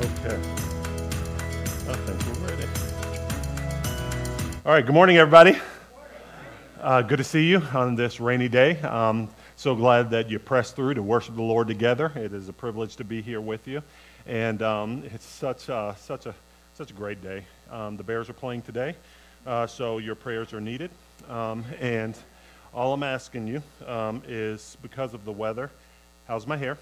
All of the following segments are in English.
Okay. I think we're ready. All right, good morning, everybody. Uh, good to see you on this rainy day. Um, so glad that you pressed through to worship the Lord together. It is a privilege to be here with you. And um, it's such a, such, a, such a great day. Um, the Bears are playing today, uh, so your prayers are needed. Um, and all I'm asking you um, is because of the weather, how's my hair?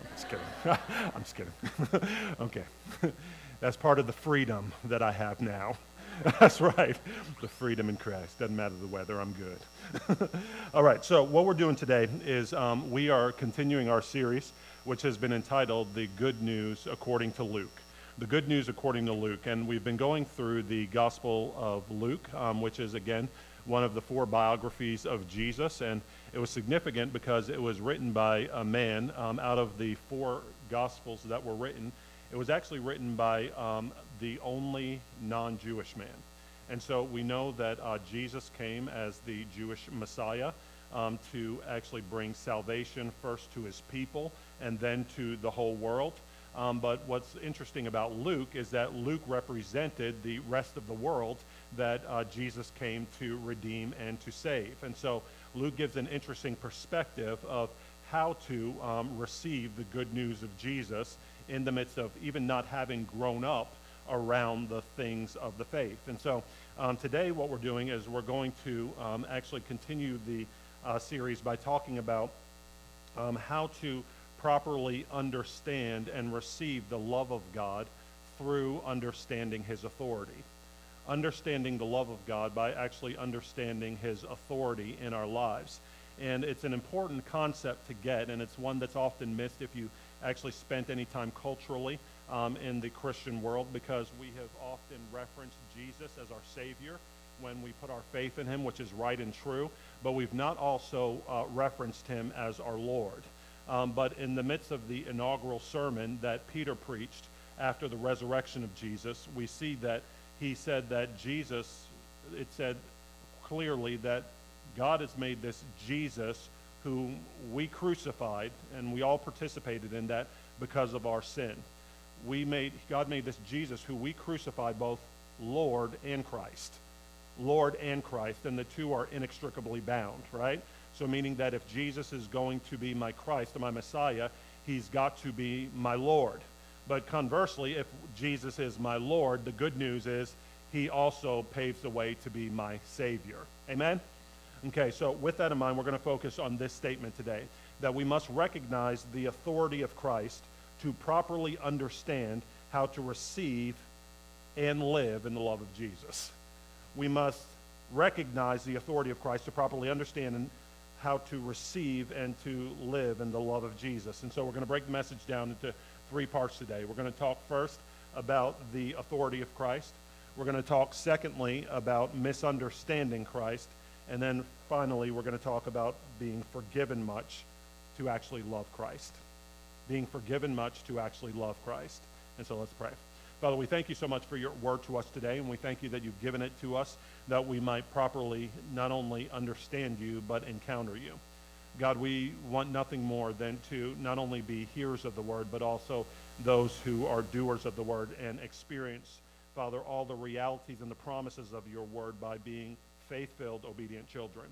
I'm just kidding. I'm just kidding. okay. That's part of the freedom that I have now. That's right. The freedom in Christ. Doesn't matter the weather, I'm good. All right, so what we're doing today is um, we are continuing our series, which has been entitled The Good News According to Luke. The Good News According to Luke. And we've been going through the Gospel of Luke, um, which is, again, one of the four biographies of Jesus. And it was significant because it was written by a man um, out of the four Gospels that were written. It was actually written by um, the only non Jewish man. And so we know that uh, Jesus came as the Jewish Messiah um, to actually bring salvation first to his people and then to the whole world. Um, but what's interesting about Luke is that Luke represented the rest of the world that uh, Jesus came to redeem and to save. And so Luke gives an interesting perspective of how to um, receive the good news of Jesus in the midst of even not having grown up around the things of the faith. And so um, today, what we're doing is we're going to um, actually continue the uh, series by talking about um, how to properly understand and receive the love of God through understanding his authority. Understanding the love of God by actually understanding his authority in our lives. And it's an important concept to get, and it's one that's often missed if you actually spent any time culturally um, in the Christian world because we have often referenced Jesus as our Savior when we put our faith in him, which is right and true, but we've not also uh, referenced him as our Lord. Um, but in the midst of the inaugural sermon that Peter preached after the resurrection of Jesus, we see that he said that Jesus, it said clearly that God has made this Jesus whom we crucified, and we all participated in that because of our sin. We made, God made this Jesus who we crucified both Lord and Christ. Lord and Christ, and the two are inextricably bound, right? So, meaning that if Jesus is going to be my Christ my Messiah, he's got to be my Lord. But conversely, if Jesus is my Lord, the good news is he also paves the way to be my Savior. Amen? Okay, so with that in mind, we're going to focus on this statement today that we must recognize the authority of Christ to properly understand how to receive and live in the love of Jesus. We must recognize the authority of Christ to properly understand how to receive and to live in the love of Jesus. And so we're going to break the message down into three parts today. We're going to talk first about the authority of Christ. We're going to talk secondly about misunderstanding Christ. And then finally, we're going to talk about being forgiven much to actually love Christ. Being forgiven much to actually love Christ. And so let's pray. Father, we thank you so much for your word to us today, and we thank you that you've given it to us that we might properly not only understand you, but encounter you. God, we want nothing more than to not only be hearers of the word, but also those who are doers of the word and experience, Father, all the realities and the promises of your word by being faith filled, obedient children.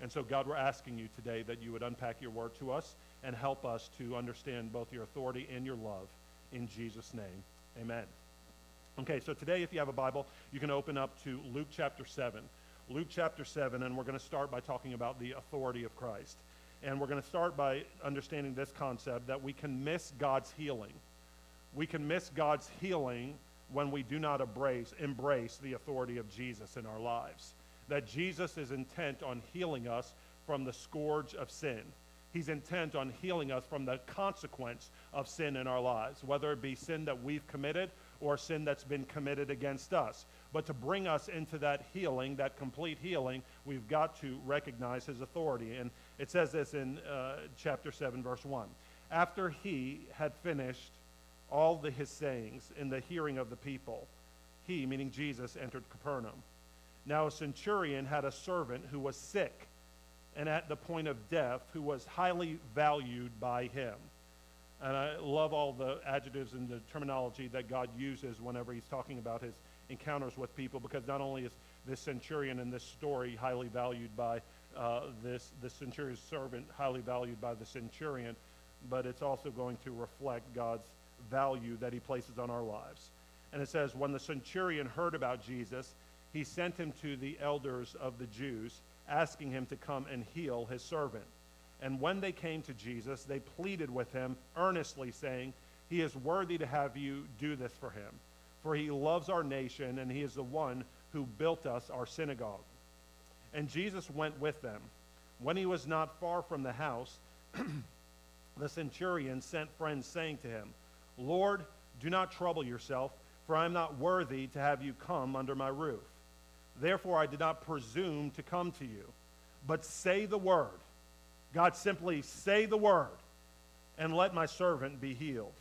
And so, God, we're asking you today that you would unpack your word to us and help us to understand both your authority and your love. In Jesus' name, amen. Okay, so today, if you have a Bible, you can open up to Luke chapter 7. Luke chapter 7, and we're going to start by talking about the authority of Christ. And we're going to start by understanding this concept that we can miss God's healing. We can miss God's healing when we do not embrace, embrace the authority of Jesus in our lives. That Jesus is intent on healing us from the scourge of sin. He's intent on healing us from the consequence of sin in our lives, whether it be sin that we've committed or sin that's been committed against us. But to bring us into that healing, that complete healing, we've got to recognize his authority. And it says this in uh, chapter 7, verse 1. After he had finished all the, his sayings in the hearing of the people, he, meaning Jesus, entered Capernaum. Now a centurion had a servant who was sick and at the point of death, who was highly valued by him. And I love all the adjectives and the terminology that God uses whenever he's talking about his encounters with people, because not only is this centurion in this story highly valued by uh, this, the centurion's servant highly valued by the centurion, but it's also going to reflect God's value that he places on our lives. And it says, when the centurion heard about Jesus, he sent him to the elders of the Jews, asking him to come and heal his servant. And when they came to Jesus, they pleaded with him earnestly, saying, He is worthy to have you do this for him, for he loves our nation, and he is the one who built us our synagogue. And Jesus went with them. When he was not far from the house, the centurion sent friends, saying to him, Lord, do not trouble yourself, for I am not worthy to have you come under my roof. Therefore, I did not presume to come to you, but say the word. God, simply say the word, and let my servant be healed.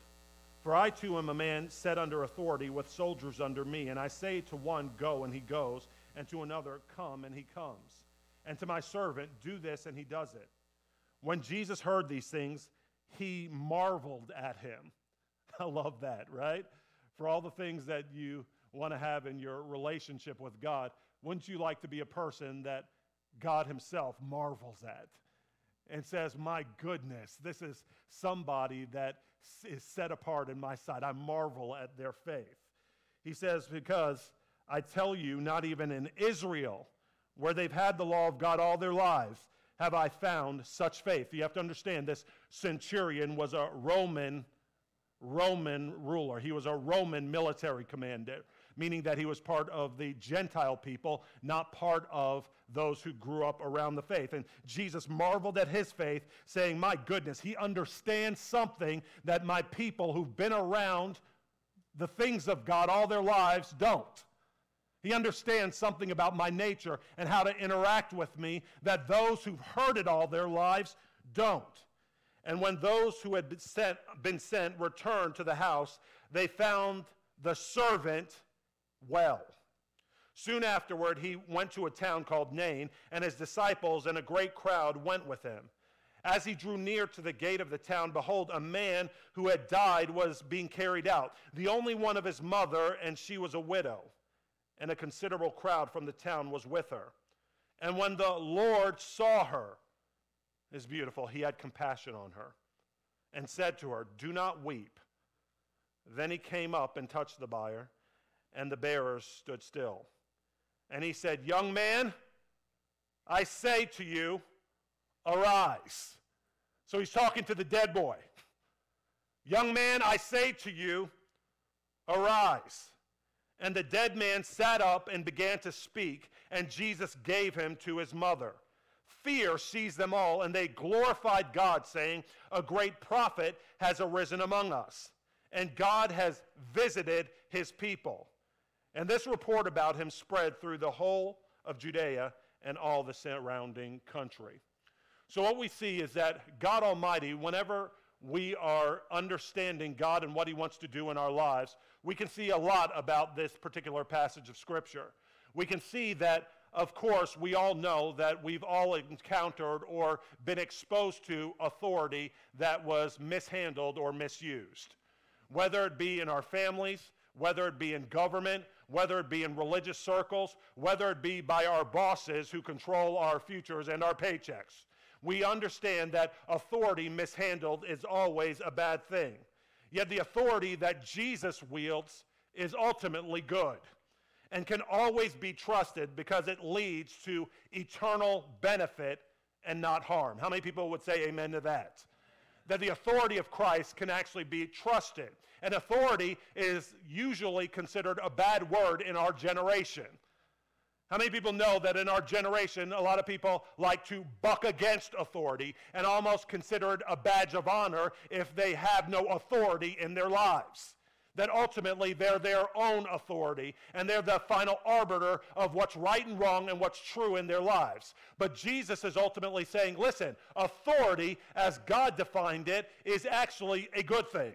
For I too am a man set under authority with soldiers under me, and I say to one, Go, and he goes, and to another, Come, and he comes. And to my servant, Do this, and he does it. When Jesus heard these things, he marveled at him. I love that, right? For all the things that you want to have in your relationship with God, wouldn't you like to be a person that God Himself marvels at? and says, My goodness, this is somebody that is set apart in my sight. I marvel at their faith. He says, Because I tell you, not even in Israel, where they've had the law of God all their lives, have I found such faith. You have to understand this centurion was a Roman Roman ruler. He was a Roman military commander, meaning that he was part of the Gentile people, not part of those who grew up around the faith. And Jesus marveled at his faith, saying, My goodness, he understands something that my people who've been around the things of God all their lives don't. He understands something about my nature and how to interact with me that those who've heard it all their lives don't. And when those who had been sent, been sent returned to the house, they found the servant well. Soon afterward, he went to a town called Nain, and his disciples and a great crowd went with him. As he drew near to the gate of the town, behold, a man who had died was being carried out, the only one of his mother, and she was a widow. And a considerable crowd from the town was with her. And when the Lord saw her, is beautiful. He had compassion on her and said to her, Do not weep. Then he came up and touched the bier, and the bearers stood still. And he said, Young man, I say to you, arise. So he's talking to the dead boy. Young man, I say to you, arise. And the dead man sat up and began to speak, and Jesus gave him to his mother. Fear seized them all, and they glorified God, saying, A great prophet has arisen among us, and God has visited his people. And this report about him spread through the whole of Judea and all the surrounding country. So, what we see is that God Almighty, whenever we are understanding God and what He wants to do in our lives, we can see a lot about this particular passage of Scripture. We can see that of course, we all know that we've all encountered or been exposed to authority that was mishandled or misused. Whether it be in our families, whether it be in government, whether it be in religious circles, whether it be by our bosses who control our futures and our paychecks. We understand that authority mishandled is always a bad thing. Yet the authority that Jesus wields is ultimately good and can always be trusted because it leads to eternal benefit and not harm. How many people would say amen to that? That the authority of Christ can actually be trusted. And authority is usually considered a bad word in our generation. How many people know that in our generation, a lot of people like to buck against authority and almost consider it a badge of honor if they have no authority in their lives? that ultimately they're their own authority and they're the final arbiter of what's right and wrong and what's true in their lives. But Jesus is ultimately saying, listen, authority, as God defined it, is actually a good thing.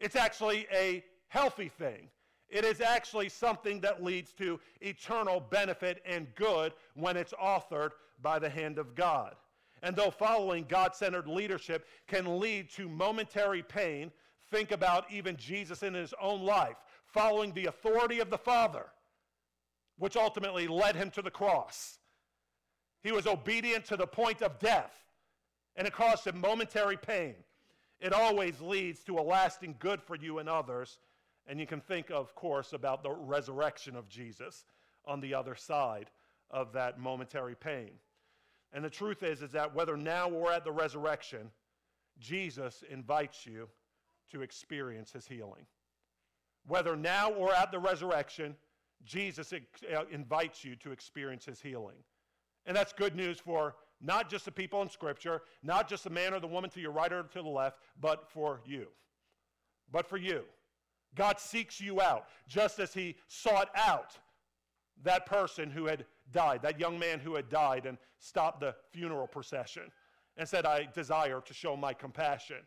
It's actually a healthy thing. It is actually something that leads to eternal benefit and good when it's authored by the hand of God. And though following God centered leadership can lead to momentary pain, think about even Jesus in his own life, following the authority of the Father, which ultimately led him to the cross. He was obedient to the point of death, and it caused him momentary pain. It always leads to a lasting good for you and others. And you can think, of course, about the resurrection of Jesus on the other side of that momentary pain. And the truth is, is that whether now or at the resurrection, Jesus invites you to experience his healing. Whether now or at the resurrection, Jesus uh, invites you to experience his healing. And that's good news for not just the people in Scripture, not just the man or the woman to your right or to the left, but for you. But for you. God seeks you out, just as he sought out that person who had died, that young man who had died and stopped the funeral procession and said, I desire to show my compassion.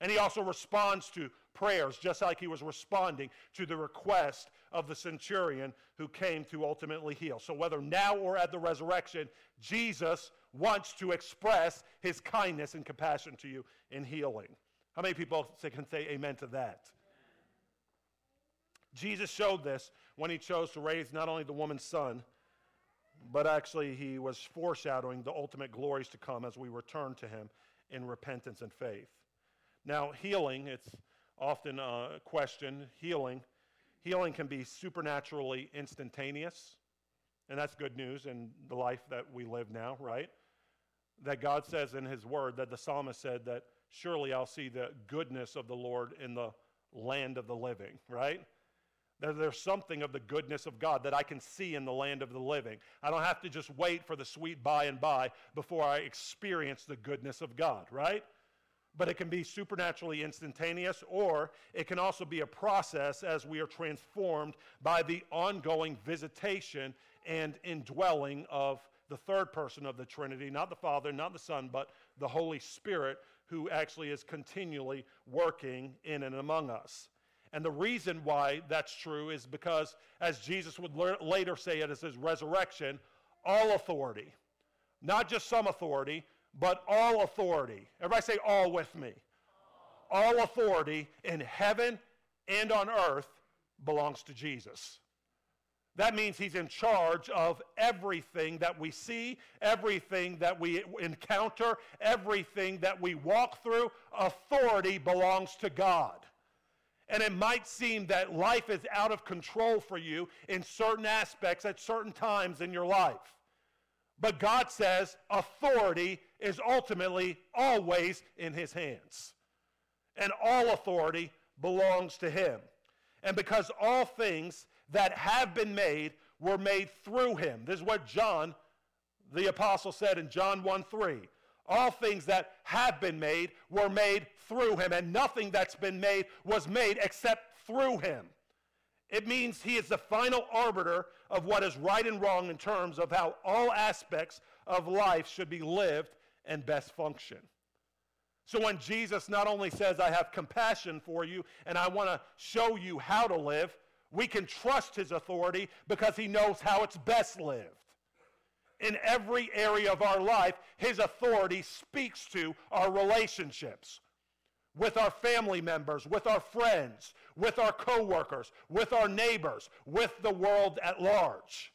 And he also responds to prayers, just like he was responding to the request of the centurion who came to ultimately heal. So, whether now or at the resurrection, Jesus wants to express his kindness and compassion to you in healing. How many people can say amen to that? Jesus showed this when he chose to raise not only the woman's son, but actually he was foreshadowing the ultimate glories to come as we return to him in repentance and faith. Now, healing, it's often uh, a question, healing. Healing can be supernaturally instantaneous, and that's good news in the life that we live now, right? That God says in his word, that the psalmist said that surely I'll see the goodness of the Lord in the land of the living, right? That there's something of the goodness of God that I can see in the land of the living. I don't have to just wait for the sweet by and by before I experience the goodness of God, right? But it can be supernaturally instantaneous, or it can also be a process as we are transformed by the ongoing visitation and indwelling of the third person of the Trinity, not the Father, not the Son, but the Holy Spirit, who actually is continually working in and among us. And the reason why that's true is because, as Jesus would later say it as his resurrection, all authority, not just some authority, but all authority. Everybody say all with me. All, all authority in heaven and on earth belongs to Jesus. That means he's in charge of everything that we see, everything that we encounter, everything that we walk through. Authority belongs to God. And it might seem that life is out of control for you in certain aspects at certain times in your life. But God says authority is ultimately always in His hands. And all authority belongs to Him. And because all things that have been made were made through Him. This is what John, the apostle, said in John 1 3. All things that have been made were made through him, and nothing that's been made was made except through him. It means he is the final arbiter of what is right and wrong in terms of how all aspects of life should be lived and best function. So when Jesus not only says, I have compassion for you and I want to show you how to live, we can trust his authority because he knows how it's best lived in every area of our life, His authority speaks to our relationships with our family members, with our friends, with our coworkers, with our neighbors, with the world at large.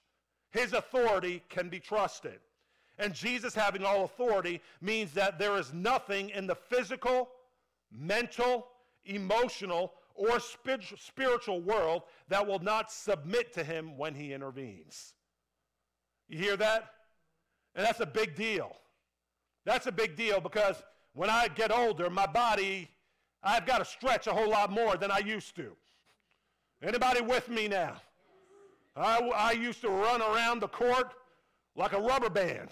His authority can be trusted. And Jesus having all authority means that there is nothing in the physical, mental, emotional, or spiritual world that will not submit to him when he intervenes. You hear that? And that's a big deal. That's a big deal because when I get older, my body, I've got to stretch a whole lot more than I used to. Anybody with me now? I, I used to run around the court like a rubber band.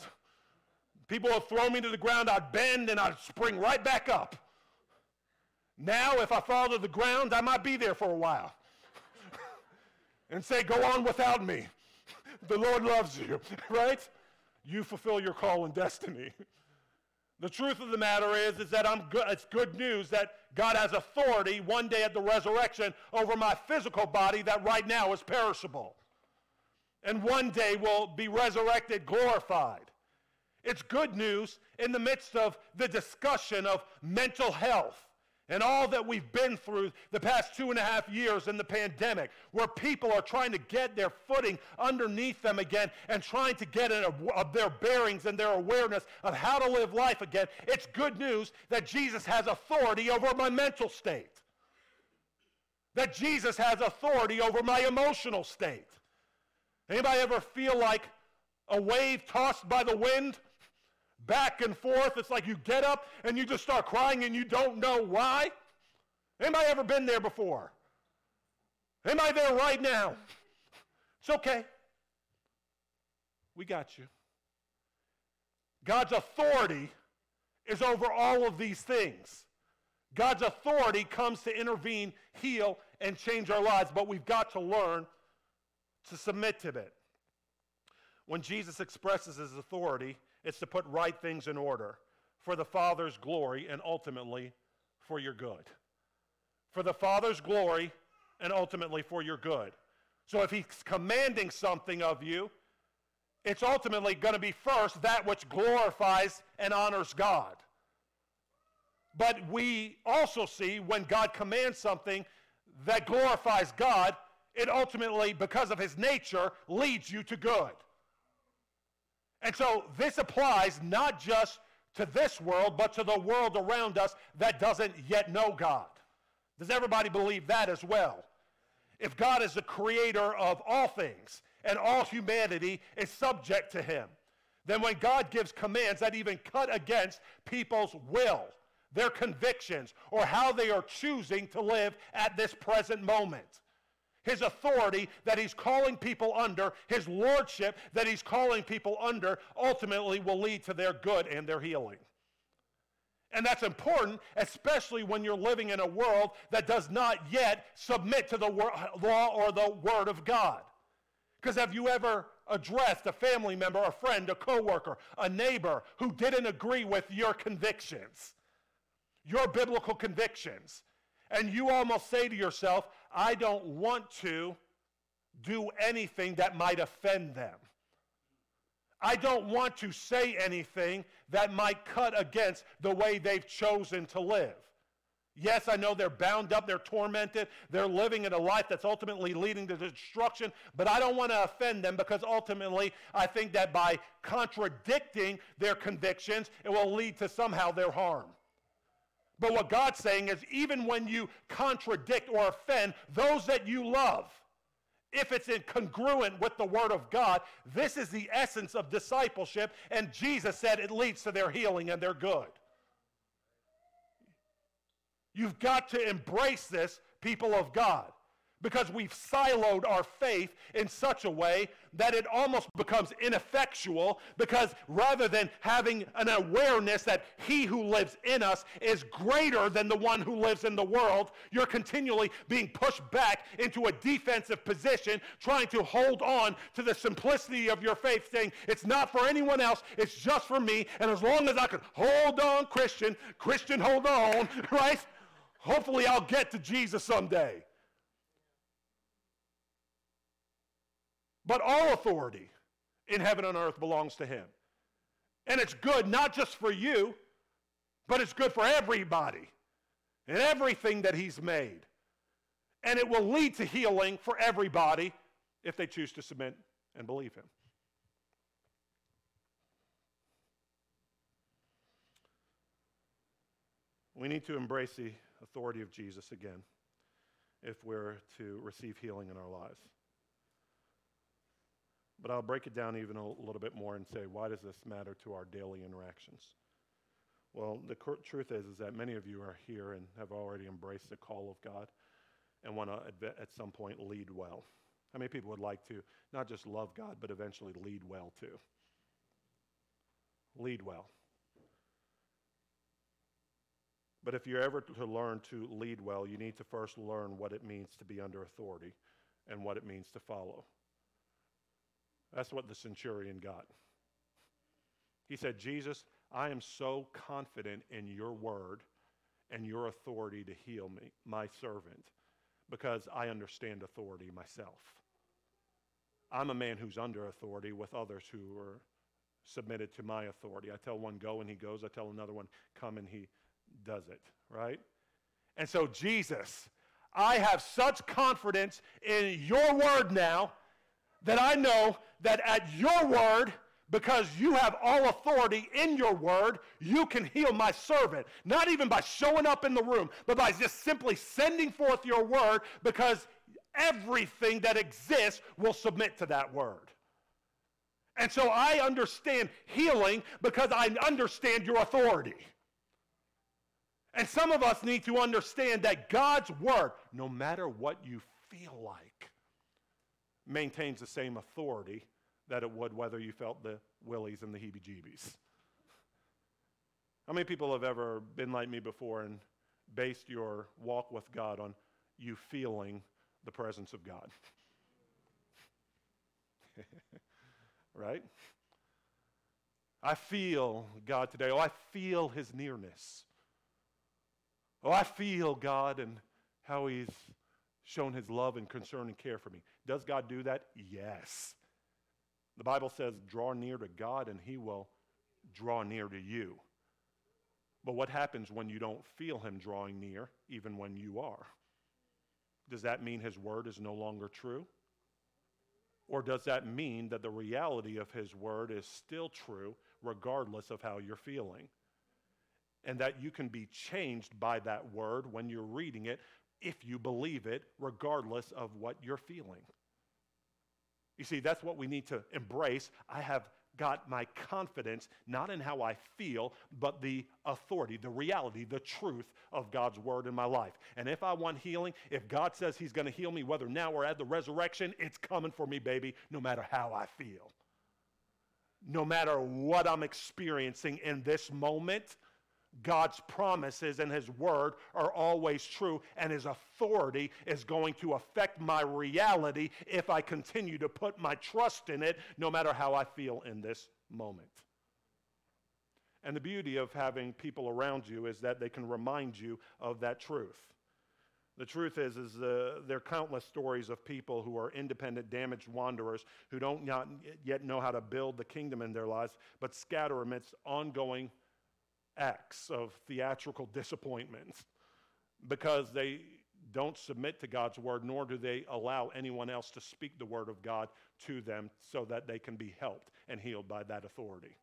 People would throw me to the ground, I'd bend and I'd spring right back up. Now, if I fall to the ground, I might be there for a while and say, Go on without me the Lord loves you, right? You fulfill your call and destiny. The truth of the matter is, is that I'm good, it's good news that God has authority one day at the resurrection over my physical body that right now is perishable. And one day will be resurrected glorified. It's good news in the midst of the discussion of mental health and all that we've been through the past two and a half years in the pandemic, where people are trying to get their footing underneath them again and trying to get in a, of their bearings and their awareness of how to live life again. It's good news that Jesus has authority over my mental state, that Jesus has authority over my emotional state. Anybody ever feel like a wave tossed by the wind? Back and forth. It's like you get up and you just start crying and you don't know why. Anybody ever been there before? Anybody there right now? It's okay. We got you. God's authority is over all of these things. God's authority comes to intervene, heal, and change our lives, but we've got to learn to submit to it. When Jesus expresses his authority, it's to put right things in order for the Father's glory and ultimately for your good. For the Father's glory and ultimately for your good. So if he's commanding something of you, it's ultimately going to be first that which glorifies and honors God. But we also see when God commands something that glorifies God, it ultimately, because of his nature, leads you to good. And so this applies not just to this world, but to the world around us that doesn't yet know God. Does everybody believe that as well? If God is the creator of all things and all humanity is subject to him, then when God gives commands that even cut against people's will, their convictions, or how they are choosing to live at this present moment, his authority that he's calling people under, his lordship that he's calling people under, ultimately will lead to their good and their healing. And that's important, especially when you're living in a world that does not yet submit to the law or the word of God. Because have you ever addressed a family member, a friend, a coworker, a neighbor who didn't agree with your convictions, your biblical convictions? And you almost say to yourself, I don't want to do anything that might offend them. I don't want to say anything that might cut against the way they've chosen to live. Yes, I know they're bound up, they're tormented, they're living in a life that's ultimately leading to destruction, but I don't want to offend them because ultimately I think that by contradicting their convictions, it will lead to somehow their harm. But what God's saying is, even when you contradict or offend those that you love, if it's incongruent with the Word of God, this is the essence of discipleship, and Jesus said it leads to their healing and their good. You've got to embrace this, people of God because we've siloed our faith in such a way that it almost becomes ineffectual because rather than having an awareness that he who lives in us is greater than the one who lives in the world, you're continually being pushed back into a defensive position trying to hold on to the simplicity of your faith saying it's not for anyone else, it's just for me and as long as I can hold on Christian, Christian hold on, right? Hopefully I'll get to Jesus someday. But all authority in heaven and earth belongs to him. And it's good not just for you, but it's good for everybody and everything that he's made. And it will lead to healing for everybody if they choose to submit and believe him. We need to embrace the authority of Jesus again if we're to receive healing in our lives. But I'll break it down even a little bit more and say, why does this matter to our daily interactions? Well, the truth is, is that many of you are here and have already embraced the call of God and want to, at some point, lead well. How many people would like to not just love God, but eventually lead well too? Lead well. But if you're ever to learn to lead well, you need to first learn what it means to be under authority and what it means to follow. That's what the centurion got. He said, Jesus, I am so confident in your word and your authority to heal me, my servant, because I understand authority myself. I'm a man who's under authority with others who are submitted to my authority. I tell one go and he goes. I tell another one come and he does it, right? And so, Jesus, I have such confidence in your word now that I know that at your word, because you have all authority in your word, you can heal my servant. Not even by showing up in the room, but by just simply sending forth your word because everything that exists will submit to that word. And so I understand healing because I understand your authority. And some of us need to understand that God's word, no matter what you feel like, maintains the same authority that it would whether you felt the willies and the heebie jeebies. How many people have ever been like me before and based your walk with God on you feeling the presence of God? right? I feel God today. Oh, I feel his nearness. Oh, I feel God and how he's shown his love and concern and care for me. Does God do that? Yes. The Bible says, draw near to God and he will draw near to you. But what happens when you don't feel him drawing near, even when you are? Does that mean his word is no longer true? Or does that mean that the reality of his word is still true regardless of how you're feeling? And that you can be changed by that word when you're reading it if you believe it, regardless of what you're feeling. You see, that's what we need to embrace. I have got my confidence not in how I feel, but the authority, the reality, the truth of God's word in my life. And if I want healing, if God says He's going to heal me, whether now or at the resurrection, it's coming for me, baby, no matter how I feel. No matter what I'm experiencing in this moment, God's promises and His word are always true, and His authority is going to affect my reality if I continue to put my trust in it, no matter how I feel in this moment. And the beauty of having people around you is that they can remind you of that truth. The truth is, is uh, there are countless stories of people who are independent, damaged wanderers who don't yet know how to build the kingdom in their lives, but scatter amidst ongoing acts of theatrical disappointment because they don't submit to God's word, nor do they allow anyone else to speak the word of God to them so that they can be helped and healed by that authority.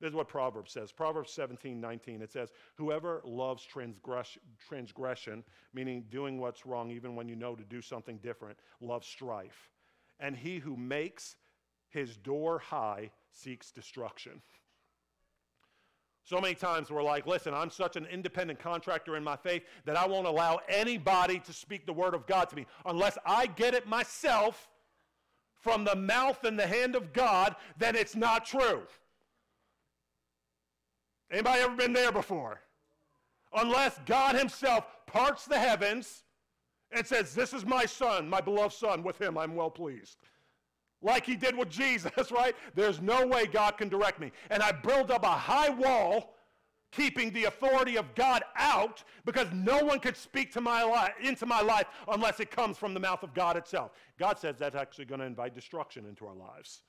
This is what Proverbs says. Proverbs 17, 19. It says, Whoever loves transgression, meaning doing what's wrong even when you know to do something different, loves strife. And he who makes his door high seeks destruction. So many times we're like, listen, I'm such an independent contractor in my faith that I won't allow anybody to speak the word of God to me unless I get it myself from the mouth and the hand of God, then it's not true. Anybody ever been there before? Unless God himself parts the heavens and says, This is my son, my beloved son, with him I'm well pleased like he did with Jesus, right? There's no way God can direct me. And I build up a high wall keeping the authority of God out because no one could speak to my life, into my life unless it comes from the mouth of God itself. God says that's actually going to invite destruction into our lives.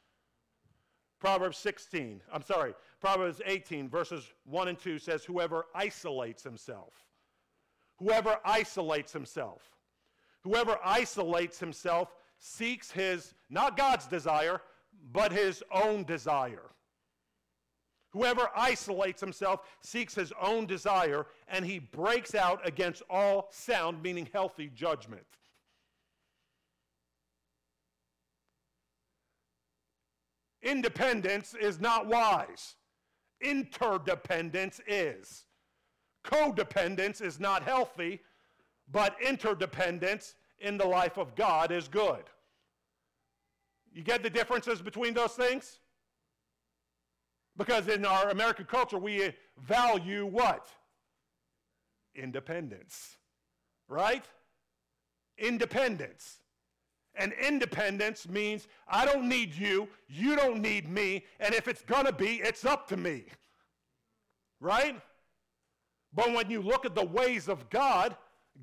Proverbs 16, I'm sorry, Proverbs 18, verses 1 and 2 says, Whoever isolates himself, whoever isolates himself, whoever isolates himself seeks his, not God's desire, but his own desire. Whoever isolates himself seeks his own desire, and he breaks out against all sound, meaning healthy judgment. Independence is not wise. Interdependence is. Codependence is not healthy, but interdependence in the life of God is good. You get the differences between those things? Because in our American culture, we value what? Independence. Right? Independence. And independence means I don't need you, you don't need me, and if it's gonna be, it's up to me. Right? But when you look at the ways of God,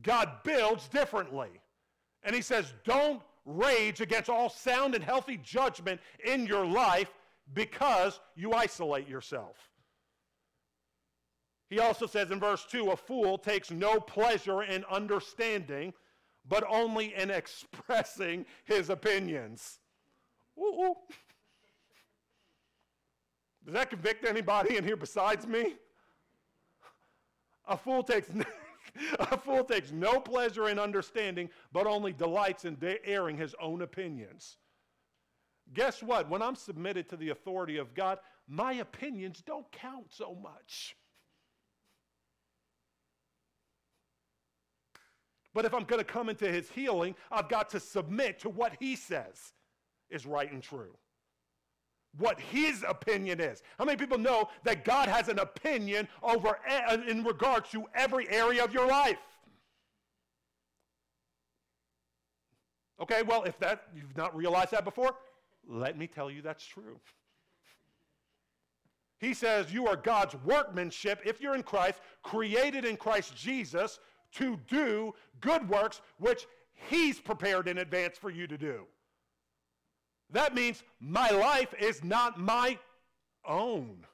God builds differently. And he says, don't rage against all sound and healthy judgment in your life. because you isolate yourself. He also says in verse 2 a fool takes no pleasure in understanding, but only in expressing his opinions. Ooh, ooh. Does that convict anybody in here besides me? A fool takes. A fool takes no pleasure in understanding, but only delights in airing his own opinions. Guess what? When I'm submitted to the authority of God, my opinions don't count so much. But if I'm going to come into his healing, I've got to submit to what he says is right and true. What his opinion is. How many people know that God has an opinion over eh, uh, in regards to every area of your life? Okay, well, if that you've not realized that before, let me tell you that's true. He says you are God's workmanship if you're in Christ, created in Christ Jesus to do good works which He's prepared in advance for you to do. That means my life is not my own.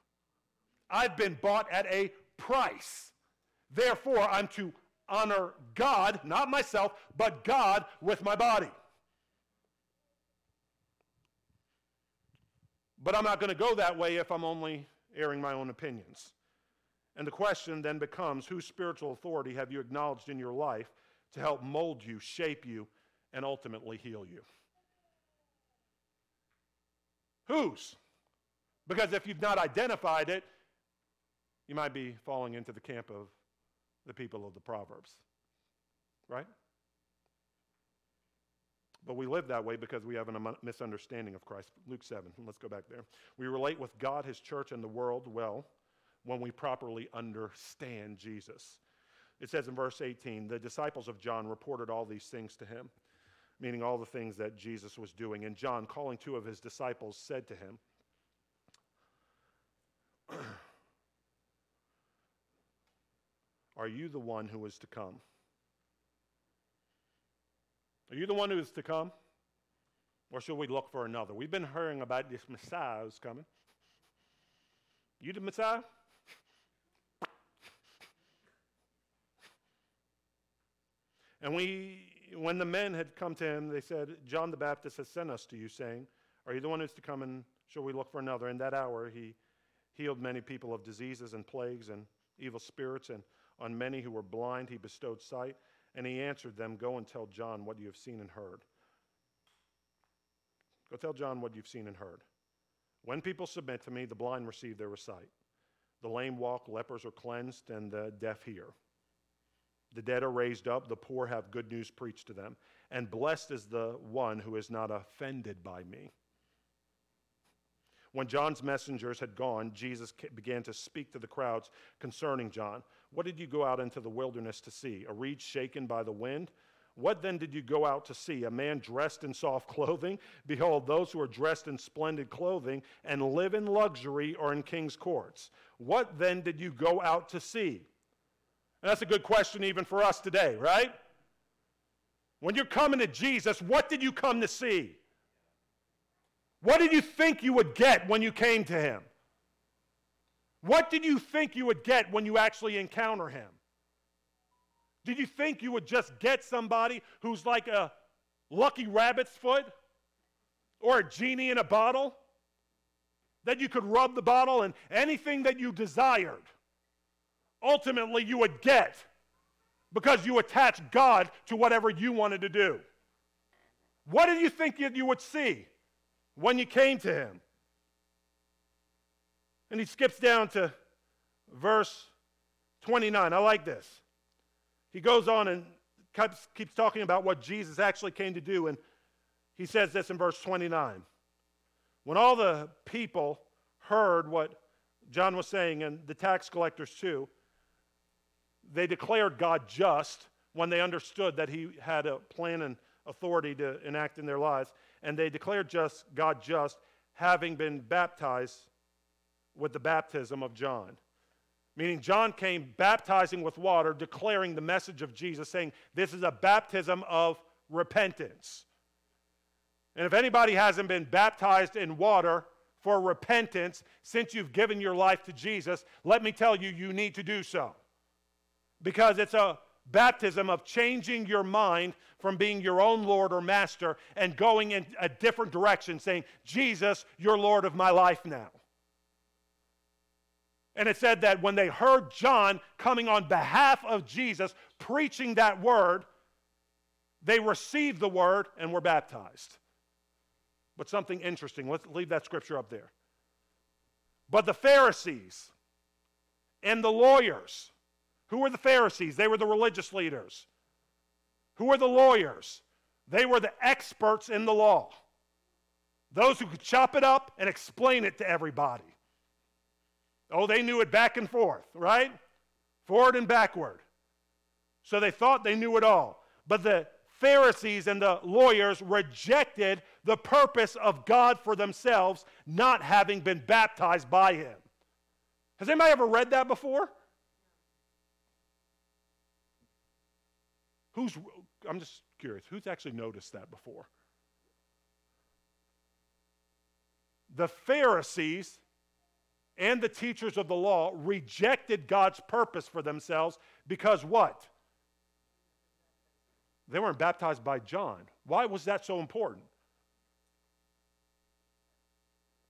I've been bought at a price. Therefore, I'm to honor God, not myself, but God with my body. But I'm not going to go that way if I'm only airing my own opinions. And the question then becomes whose spiritual authority have you acknowledged in your life to help mold you, shape you, and ultimately heal you? Whose? Because if you've not identified it, you might be falling into the camp of the people of the Proverbs. Right? But we live that way because we have a misunderstanding of Christ. Luke 7, let's go back there. We relate with God, His church, and the world well when we properly understand Jesus. It says in verse 18 the disciples of John reported all these things to him, meaning all the things that Jesus was doing. And John, calling two of his disciples, said to him, Are you the one who is to come? Are you the one who is to come? Or should we look for another? We've been hearing about this Messiah who's coming. You the Messiah? And we, when the men had come to him, they said, John the Baptist has sent us to you, saying, Are you the one who's to come and shall we look for another? In that hour, he healed many people of diseases and plagues and evil spirits, and on many who were blind, he bestowed sight. And he answered them, Go and tell John what you have seen and heard. Go tell John what you've seen and heard. When people submit to me, the blind receive their sight, the lame walk, lepers are cleansed, and the deaf hear. The dead are raised up, the poor have good news preached to them, and blessed is the one who is not offended by me. When John's messengers had gone, Jesus began to speak to the crowds concerning John. What did you go out into the wilderness to see? A reed shaken by the wind? What then did you go out to see? A man dressed in soft clothing? Behold, those who are dressed in splendid clothing and live in luxury are in king's courts. What then did you go out to see? And that's a good question even for us today, right? When you're coming to Jesus, what did you come to see? What did you think you would get when you came to him? What did you think you would get when you actually encounter him? Did you think you would just get somebody who's like a lucky rabbit's foot or a genie in a bottle? That you could rub the bottle and anything that you desired ultimately you would get because you attach God to whatever you wanted to do. What did you think you would see when you came to him? And he skips down to verse 29. I like this. He goes on and keeps, keeps talking about what Jesus actually came to do. And he says this in verse 29. When all the people heard what John was saying, and the tax collectors too, they declared God just when they understood that He had a plan and authority to enact in their lives. And they declared just, God just, having been baptized with the baptism of John. Meaning, John came baptizing with water, declaring the message of Jesus, saying, This is a baptism of repentance. And if anybody hasn't been baptized in water for repentance since you've given your life to Jesus, let me tell you, you need to do so. Because it's a baptism of changing your mind from being your own Lord or master and going in a different direction, saying, Jesus, you're Lord of my life now. And it said that when they heard John coming on behalf of Jesus preaching that word, they received the word and were baptized. But something interesting, let's leave that scripture up there. But the Pharisees and the lawyers, who were the Pharisees? They were the religious leaders. Who were the lawyers? They were the experts in the law. Those who could chop it up and explain it to everybody. Oh, they knew it back and forth, right? Forward and backward. So they thought they knew it all. But the Pharisees and the lawyers rejected the purpose of God for themselves, not having been baptized by Him. Has anybody ever read that before? Who's, I'm just curious, who's actually noticed that before? The Pharisees and the teachers of the law rejected God's purpose for themselves because what? They weren't baptized by John. Why was that so important?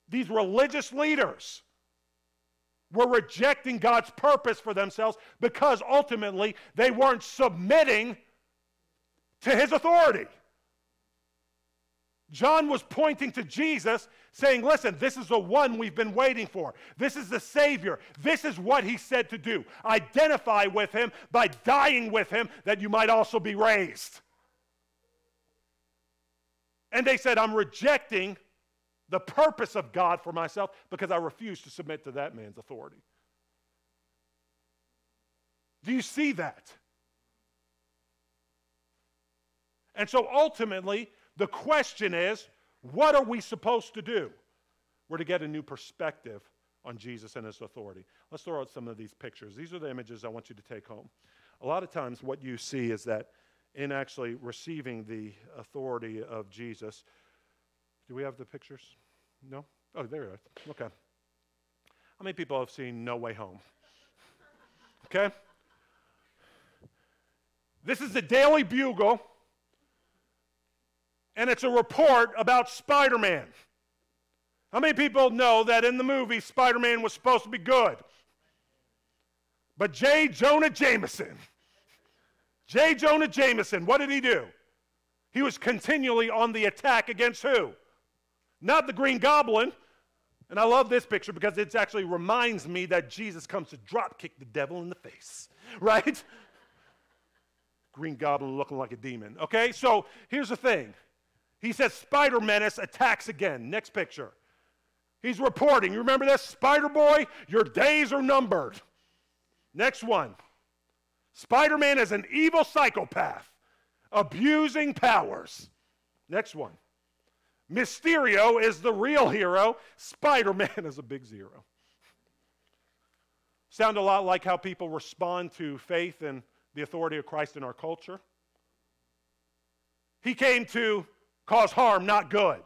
These religious leaders were rejecting God's purpose for themselves because ultimately they weren't submitting to his authority. John was pointing to Jesus, saying, Listen, this is the one we've been waiting for. This is the Savior. This is what he said to do. Identify with him by dying with him, that you might also be raised. And they said, I'm rejecting the purpose of God for myself because I refuse to submit to that man's authority. Do you see that? And so ultimately, the question is what are we supposed to do? We're to get a new perspective on Jesus and his authority. Let's throw out some of these pictures. These are the images I want you to take home. A lot of times, what you see is that in actually receiving the authority of Jesus, do we have the pictures? No? Oh, there it is. Okay. How many people have seen No Way Home? Okay? This is the Daily Bugle and it's a report about Spider Man. How many people know that in the movie Spider Man was supposed to be good? But J. Jonah Jameson, J. Jonah Jameson, what did he do? He was continually on the attack against who? Not the Green Goblin. And I love this picture because it actually reminds me that Jesus comes to drop kick the devil in the face, right? Green Goblin looking like a demon. Okay, so here's the thing he says Spider Menace attacks again. Next picture. He's reporting. You remember this? Spider Boy, your days are numbered. Next one. Spider Man is an evil psychopath, abusing powers. Next one. Mysterio is the real hero. Spider Man is a big zero. Sound a lot like how people respond to faith and the authority of Christ in our culture. He came to cause harm, not good.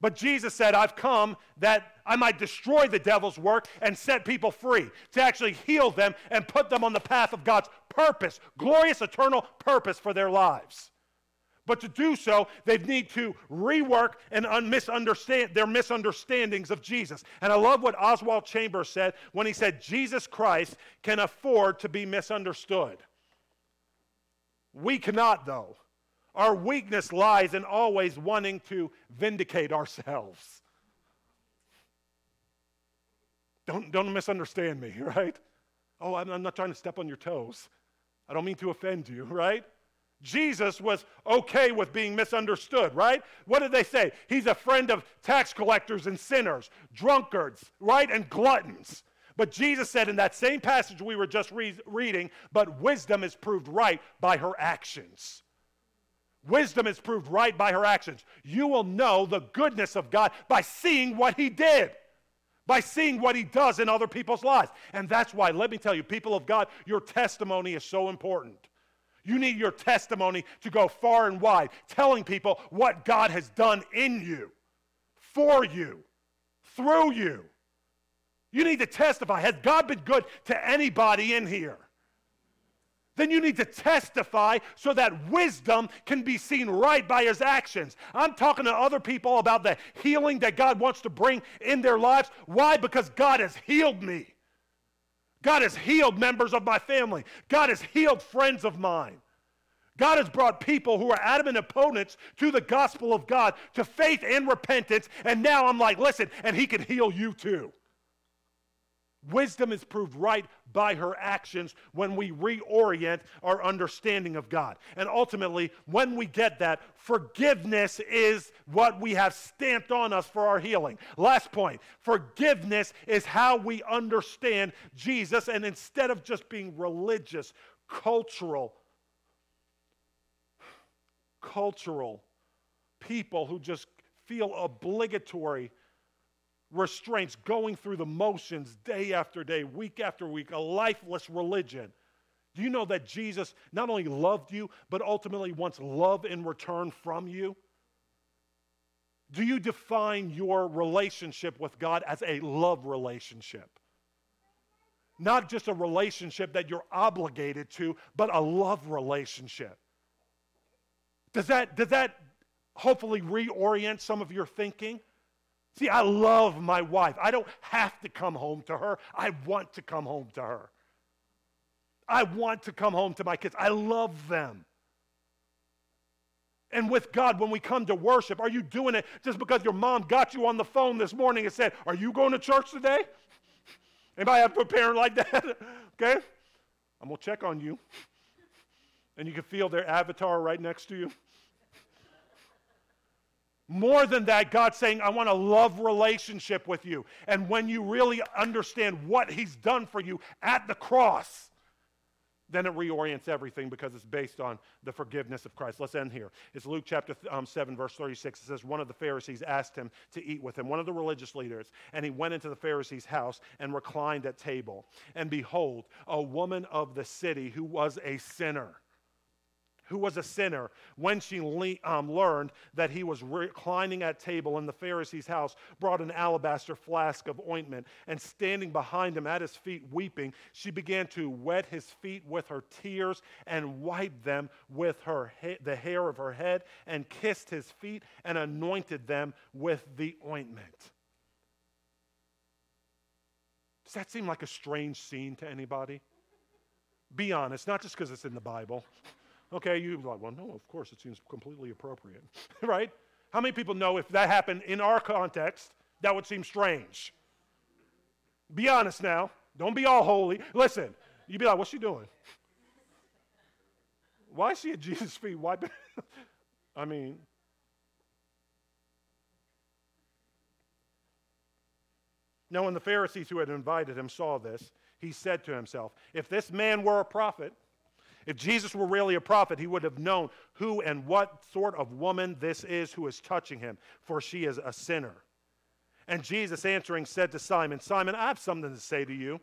But Jesus said, I've come that I might destroy the devil's work and set people free, to actually heal them and put them on the path of God's purpose, glorious eternal purpose for their lives. But to do so, they need to rework and un- misunderstand their misunderstandings of Jesus. And I love what Oswald Chambers said when he said, Jesus Christ can afford to be misunderstood. We cannot, though. Our weakness lies in always wanting to vindicate ourselves. Don't, don't misunderstand me, right? Oh, I'm, not trying to step on your toes. I don't mean to offend you, right? Jesus was okay with being misunderstood, right? What did they say? He's a friend of tax collectors and sinners, drunkards, right? And gluttons. But Jesus said in that same passage we were just re- reading, but wisdom is proved right by her actions. Wisdom is proved right by her actions. You will know the goodness of God by seeing what He did, by seeing what He does in other people's lives. And that's why, let me tell you, people of God, your testimony is so important. You need your testimony to go far and wide, telling people what God has done in you, for you, through you. You need to testify. Has God been good to anybody in here? Then you need to testify so that wisdom can be seen right by his actions. I'm talking to other people about the healing that God wants to bring in their lives. Why? Because God has healed me. God has healed members of my family. God has healed friends of mine. God has brought people who are adamant opponents to the gospel of God, to faith and repentance. And now I'm like, listen, and He can heal you too. Wisdom is proved right by her actions when we reorient our understanding of God. And ultimately, when we get that, forgiveness is what we have stamped on us for our healing. Last point forgiveness is how we understand Jesus. And instead of just being religious, cultural, cultural people who just feel obligatory restraints, going through the motions day after day, week after week, a lifeless religion. Do you know that Jesus not only loved you, but ultimately wants love in return from you? Do you define your relationship with God as a love relationship? Not just a relationship that you're obligated to, but a love relationship. Does that, does that hopefully reorient some of your thinking? See, I love my wife. I don't have to come home to her. I want to come home to her. I want to come home to my kids. I love them. And with God, when we come to worship, are you doing it just because your mom got you on the phone this morning and said, Are you going to church today? Anybody have a parent like that? okay? I'm going to check on you. And you can feel their avatar right next to you. More than that, God's saying, I want a love relationship with you. And when you really understand what He's done for you at the cross, then it reorients everything because it's based on the forgiveness of Christ. Let's end here. It's Luke chapter um, 7, verse 36. It says, One of the Pharisees asked him to eat with him, one of the religious leaders, and he went into the Pharisee's house and reclined at table. And behold, a woman of the city who was a sinner who was a sinner, when she le- um, learned that he was reclining at table in the Pharisee's house, brought an alabaster flask of ointment, and standing behind him at his feet, weeping, she began to wet his feet with her tears and wipe them with her ha- the hair of her head, and kissed his feet and anointed them with the ointment. Does that seem like a strange scene to anybody? Be honest, not just because it's in the Bible. Okay, you're like, well, no, of course, it seems completely appropriate, right? How many people know if that happened in our context, that would seem strange? Be honest now. Don't be all holy. Listen, you'd be like, what's she doing? Why is she at Jesus' feet wiping? I mean, now when the Pharisees who had invited him saw this, he said to himself, If this man were a prophet, if Jesus were really a prophet, he would have known who and what sort of woman this is who is touching him, for she is a sinner. And Jesus answering said to Simon, Simon, I have something to say to you.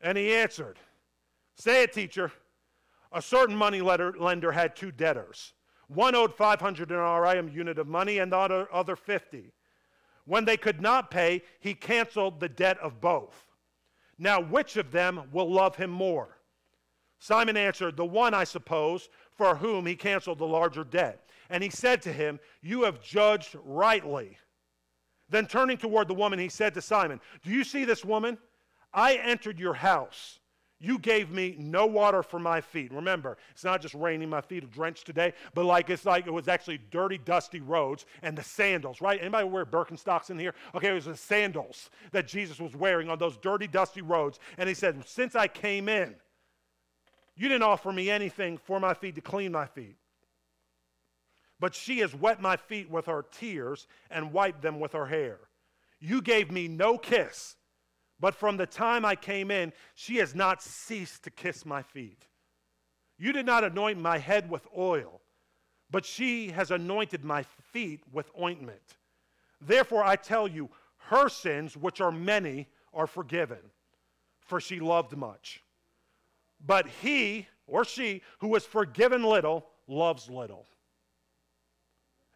And he answered, Say it, teacher. A certain money lender had two debtors. One owed 500 denarii, a unit of money, and the other 50. When they could not pay, he canceled the debt of both. Now, which of them will love him more? Simon answered, The one, I suppose, for whom he canceled the larger debt. And he said to him, You have judged rightly. Then turning toward the woman, he said to Simon, Do you see this woman? I entered your house. You gave me no water for my feet. Remember, it's not just raining, my feet are drenched today, but like it's like it was actually dirty, dusty roads and the sandals, right? Anybody wear Birkenstocks in here? Okay, it was the sandals that Jesus was wearing on those dirty, dusty roads. And he said, Since I came in, you didn't offer me anything for my feet to clean my feet. But she has wet my feet with her tears and wiped them with her hair. You gave me no kiss, but from the time I came in, she has not ceased to kiss my feet. You did not anoint my head with oil, but she has anointed my feet with ointment. Therefore, I tell you, her sins, which are many, are forgiven, for she loved much. But he or she who is forgiven little loves little.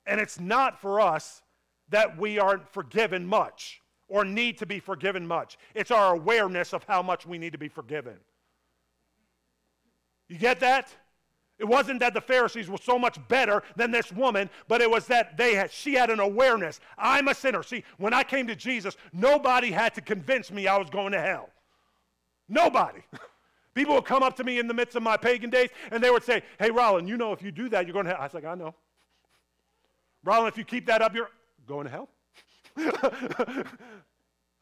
And it's not for us that we aren't forgiven much or need to be forgiven much. It's our awareness of how much we need to be forgiven. You get that? It wasn't that the Pharisees were so much better than this woman, but it was that they had, she had an awareness. I'm a sinner. See, when I came to Jesus, nobody had to convince me I was going to hell. Nobody. People would come up to me in the midst of my pagan days and they would say, Hey, Roland, you know if you do that, you're going to hell. I was like, I know. Roland, if you keep that up, you're going to hell.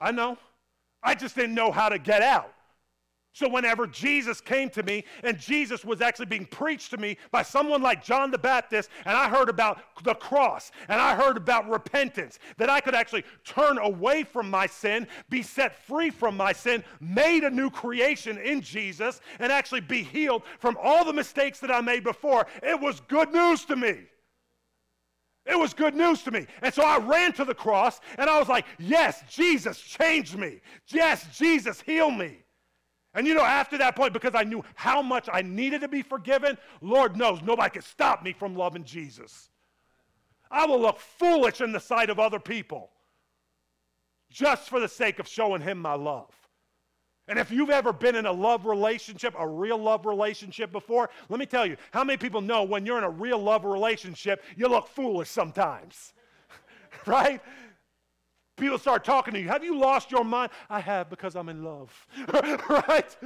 I know. I just didn't know how to get out. So, whenever Jesus came to me, and Jesus was actually being preached to me by someone like John the Baptist, and I heard about the cross, and I heard about repentance, that I could actually turn away from my sin, be set free from my sin, made a new creation in Jesus, and actually be healed from all the mistakes that I made before, it was good news to me. It was good news to me. And so I ran to the cross and I was like, Yes, Jesus changed me. Yes, Jesus healed me. And you know, after that point, because I knew how much I needed to be forgiven, Lord knows nobody could stop me from loving Jesus. I will look foolish in the sight of other people just for the sake of showing him my love. And if you've ever been in a love relationship, a real love relationship before, let me tell you, how many people know when you're in a real love relationship, you look foolish sometimes? right? People start talking to you. Have you lost your mind? I have because I'm in love. right?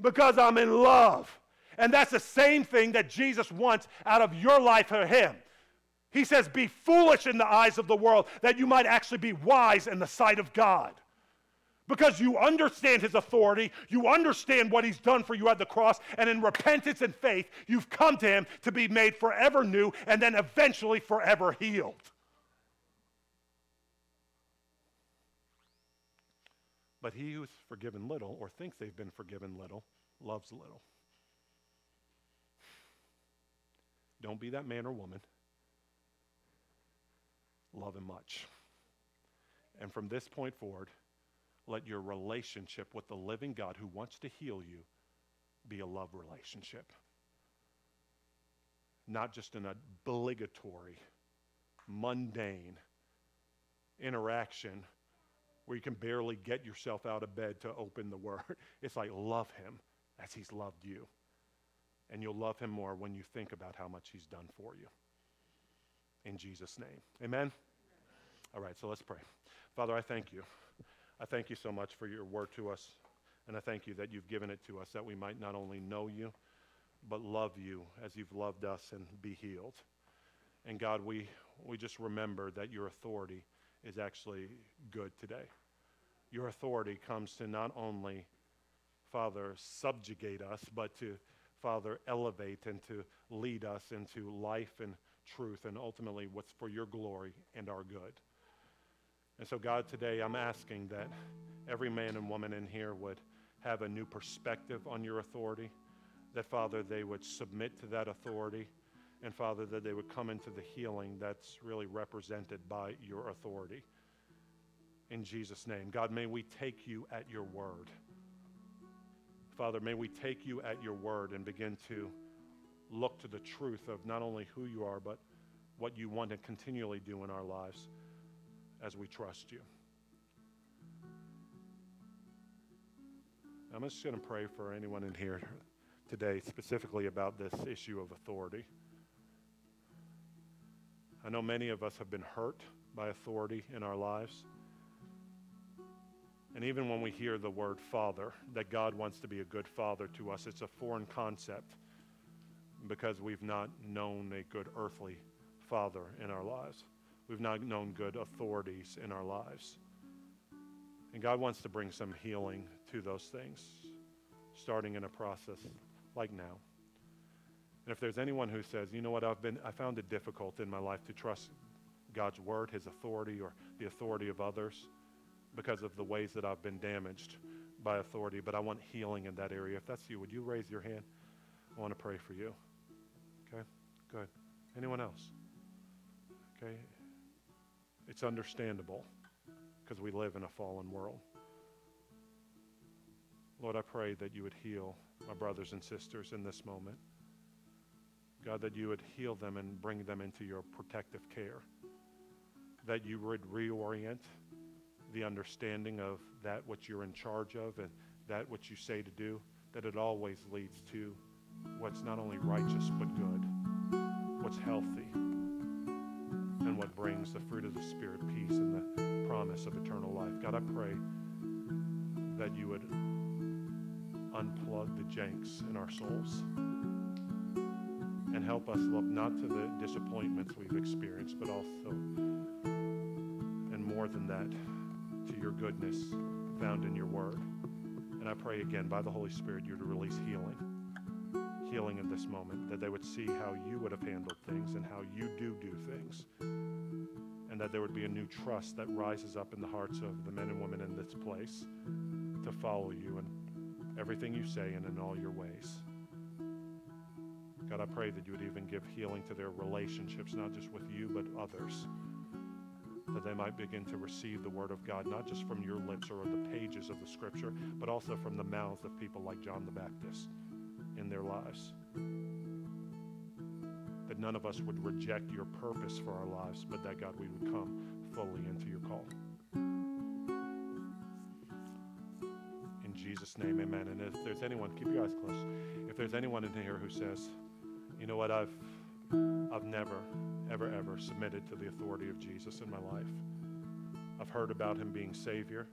because I'm in love. And that's the same thing that Jesus wants out of your life for him. He says, Be foolish in the eyes of the world that you might actually be wise in the sight of God. Because you understand his authority, you understand what he's done for you at the cross, and in repentance and faith, you've come to him to be made forever new and then eventually forever healed. But he who's forgiven little or thinks they've been forgiven little loves little. Don't be that man or woman. Love him much. And from this point forward, let your relationship with the living God who wants to heal you be a love relationship. Not just an obligatory, mundane interaction where you can barely get yourself out of bed to open the Word. It's like love Him as He's loved you. And you'll love Him more when you think about how much He's done for you. In Jesus' name. Amen? All right, so let's pray. Father, I thank you. I thank you so much for your word to us. And I thank you that you've given it to us that we might not only know you, but love you as you've loved us and be healed. And God, we, we just remember that your authority is actually good today. Your authority comes to not only, Father, subjugate us, but to, Father, elevate and to lead us into life and truth and ultimately what's for your glory and our good. And so, God, today I'm asking that every man and woman in here would have a new perspective on your authority, that, Father, they would submit to that authority and Father, that they would come into the healing that's really represented by your authority. In Jesus' name. God, may we take you at your word. Father, may we take you at your word and begin to look to the truth of not only who you are, but what you want to continually do in our lives as we trust you. I'm just going to pray for anyone in here today specifically about this issue of authority. I know many of us have been hurt by authority in our lives. And even when we hear the word father, that God wants to be a good father to us, it's a foreign concept because we've not known a good earthly father in our lives. We've not known good authorities in our lives. And God wants to bring some healing to those things, starting in a process like now. And if there's anyone who says, you know what, I've been, I found it difficult in my life to trust God's word, his authority, or the authority of others because of the ways that I've been damaged by authority, but I want healing in that area. If that's you, would you raise your hand? I want to pray for you. Okay? Good. Anyone else? Okay? It's understandable because we live in a fallen world. Lord, I pray that you would heal my brothers and sisters in this moment. God, that you would heal them and bring them into your protective care. that you would reorient the understanding of that which you're in charge of and that which you say to do, that it always leads to what's not only righteous but good, what's healthy, and what brings the fruit of the Spirit, peace, and the promise of eternal life. God, I pray that you would unplug the janks in our souls and help us look not to the disappointments we've experienced, but also, and more than that, to your goodness found in your word. And I pray again by the Holy Spirit you to release healing. Healing in this moment, that they would see how you would have handled things and how you do do things. And that there would be a new trust that rises up in the hearts of the men and women in this place to follow you in everything you say and in all your ways. God, I pray that you would even give healing to their relationships, not just with you, but others. That they might begin to receive the word of God, not just from your lips or the pages of the scripture, but also from the mouths of people like John the Baptist in their lives. That none of us would reject your purpose for our lives, but that, God, we would come fully into your call. In Jesus' name, amen. And if there's anyone, keep your eyes closed. If there's anyone in here who says, you know what, I've, I've never, ever, ever submitted to the authority of Jesus in my life. I've heard about him being Savior,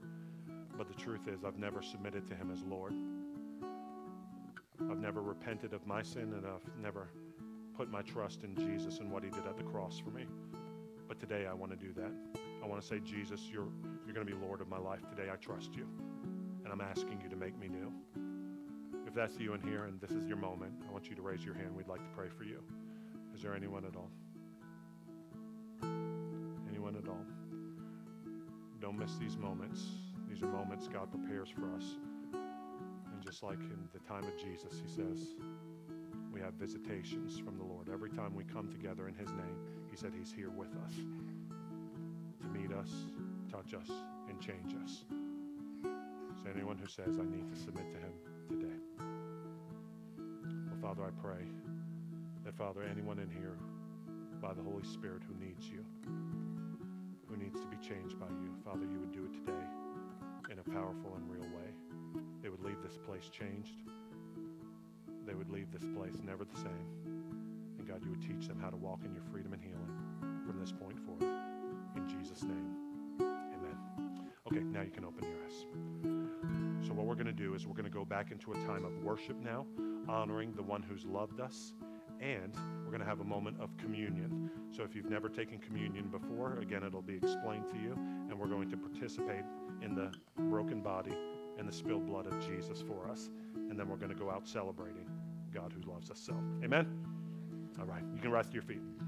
but the truth is, I've never submitted to him as Lord. I've never repented of my sin, and I've never put my trust in Jesus and what he did at the cross for me. But today I want to do that. I want to say, Jesus, you're, you're going to be Lord of my life. Today I trust you, and I'm asking you to make me new. If that's you in here and this is your moment, I want you to raise your hand. We'd like to pray for you. Is there anyone at all? Anyone at all? Don't miss these moments. These are moments God prepares for us. And just like in the time of Jesus, he says, we have visitations from the Lord. Every time we come together in his name, he said he's here with us to meet us, touch us, and change us. So anyone who says, I need to submit to him today. Father, I pray that, Father, anyone in here by the Holy Spirit who needs you, who needs to be changed by you, Father, you would do it today in a powerful and real way. They would leave this place changed. They would leave this place never the same. And God, you would teach them how to walk in your freedom and healing from this point forward. In Jesus' name, amen. Okay, now you can open your eyes. So, what we're going to do is we're going to go back into a time of worship now, honoring the one who's loved us and we're going to have a moment of communion. So if you've never taken communion before, again, it'll be explained to you, and we're going to participate in the broken body and the spilled blood of Jesus for us. And then we're going to go out celebrating God who loves us so. Amen? All right, you can rise to your feet.